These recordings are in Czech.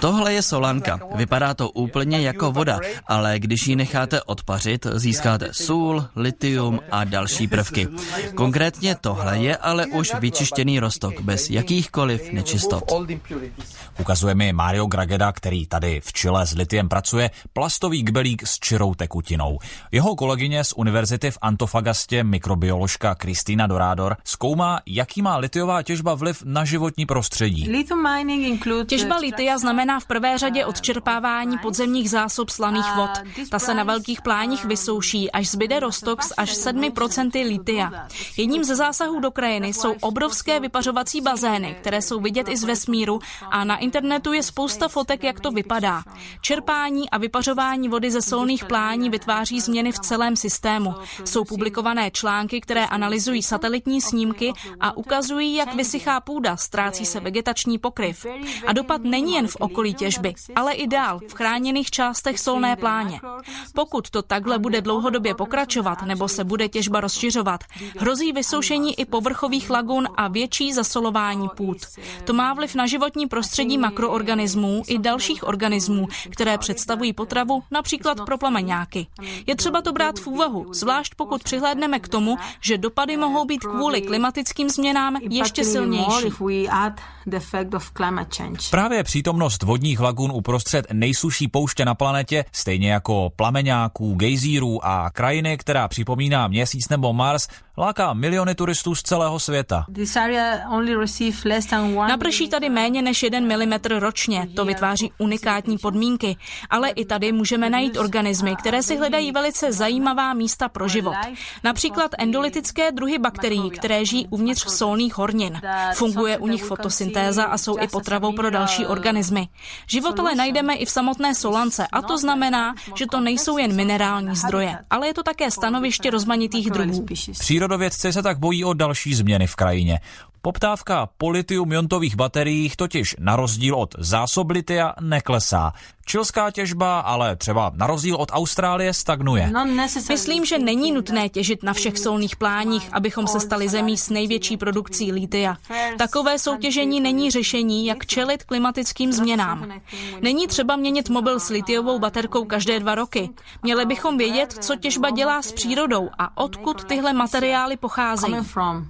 Tohle je solanka. Vypadá to úplně jako voda, ale když ji necháte odpařit, získáte sůl, litium a další prvky. Konkrétně tohle je ale už vyčištěný rostok bez jakýchkoliv nečistot. Ukazuje mi Mario Grageda, který tady v Chile s litiem pracuje, plastový kbelík s čirou tekutinou. Jeho kolegyně z univerzity v Antofagastě, mikrobioložka Kristýna Dorádor, zkoumá, jaký má litiová těžba vliv na životní prostředí. Těžba litia znamená v prvé řadě odčerpávání podzemních zásob slaných vod. Ta se na velkých pláních vysouší, až zbyde roztok s až 7% litia. Jedním ze zásahů do krajiny jsou obrovské vypařovací bazény, které jsou vidět i z vesmíru a na internetu je spousta fotek, jak to vypadá. Čerpání a vypařování vody ze solných plání vytváří změny v celém systému. Jsou publikované články, které analyzují satelitní snímky a ukazují, jak vysychá půda, ztrácí se vegetační pokryv. A dopad není jen v okolí těžby, ale i dál, v chráněných částech solné pláně. Pokud to takhle bude dlouhodobě pokračovat nebo se bude těžba rozšiřovat, hrozí vysoušení i povrchových lagun a větší zasolování půd. To má vliv na životní prostředí makroorganismů i dalších organismů, které představují potravu například pro plameňáky. Je třeba to brát v úvahu, zvlášť pokud přihlédneme k tomu, že dopady mohou být kvůli klimatickým změnám ještě silnější. Právě přítomnost vodních lagun uprostřed nejsuší pouště na planetě, stejně jako plameňáků, gejzírů a krajiny, která připomíná měsíc nebo Mars, láká miliony turistů z celého světa. Naprší tady méně než 1 mm ročně, to vytváří unikátní podmínky, ale i tady můžeme najít organismy, které si hledají velice zajímavá místa pro život. Například endolitické druhy bakterií, které žijí uvnitř solných hornin. Funguje u nich fotosyntéza a jsou i potravou pro další organismy. Život ale najdeme i v samotné solance a to znamená, že to nejsou jen minerální zdroje, ale je to také stanoviště rozmanitých druhů. Přírodovědci se tak bojí o další změny v krajině. Poptávka po litium-iontových bateriích totiž na rozdíl od zásob litia neklesá. Čilská těžba ale třeba na rozdíl od Austrálie stagnuje. Myslím, že není nutné těžit na všech solných pláních, abychom se stali zemí s největší produkcí litia. Takové soutěžení není řešení, jak čelit klimatickým změnám. Není třeba měnit mobil s litiovou baterkou každé dva roky. Měli bychom vědět, co těžba dělá s přírodou a odkud tyhle materiály pocházejí.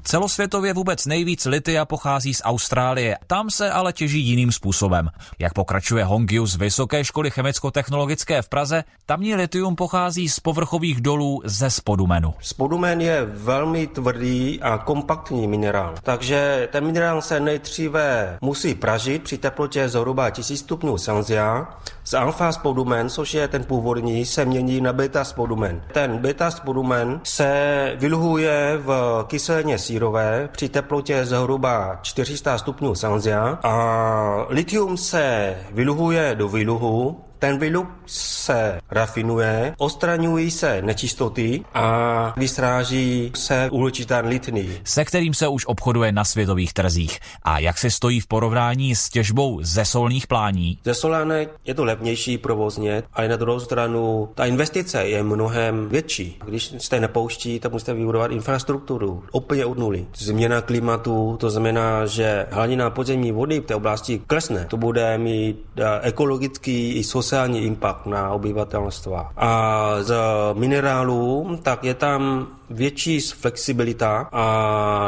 Celosvětově vůbec nejvíc litia pochází z Austrálie. Tam se ale těží jiným způsobem. Jak pokračuje Hongiu z Vysoké školy chemicko-technologické v Praze, tamní litium pochází z povrchových dolů ze spodumenu. Spodumen je velmi tvrdý a kompaktní minerál, takže ten minerál se nejdříve musí pražit při teplotě zhruba 1000 stupňů Celsia. Z alfa spodumen, což je ten původní, se mění na beta spodumen. Ten beta spodumen se vyluhuje v kyselině sírové při teplotě zhruba 400 stupňů Celsia a litium se vyluhuje do výluhu 있고 ten výlup se rafinuje, odstraňují se nečistoty a vystráží se uhločitán litný. Se kterým se už obchoduje na světových trzích. A jak se stojí v porovnání s těžbou ze solných plání? Ze solánek je to levnější provozně, ale na druhou stranu ta investice je mnohem větší. Když jste nepouští, tak musíte vybudovat infrastrukturu úplně od nuly. Změna klimatu, to znamená, že hladina podzemní vody v té oblasti klesne. To bude mít eh, ekologický i sociální sociální impact na obyvatelstva. A z minerálů, tak je tam větší flexibilita a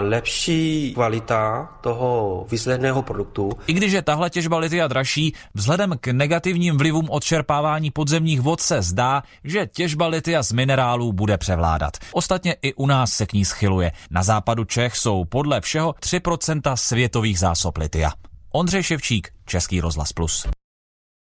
lepší kvalita toho výsledného produktu. I když je tahle těžba litia dražší, vzhledem k negativním vlivům odčerpávání podzemních vod se zdá, že těžba litia z minerálů bude převládat. Ostatně i u nás se k ní schyluje. Na západu Čech jsou podle všeho 3% světových zásob litia. Ondřej Ševčík, Český rozhlas Plus.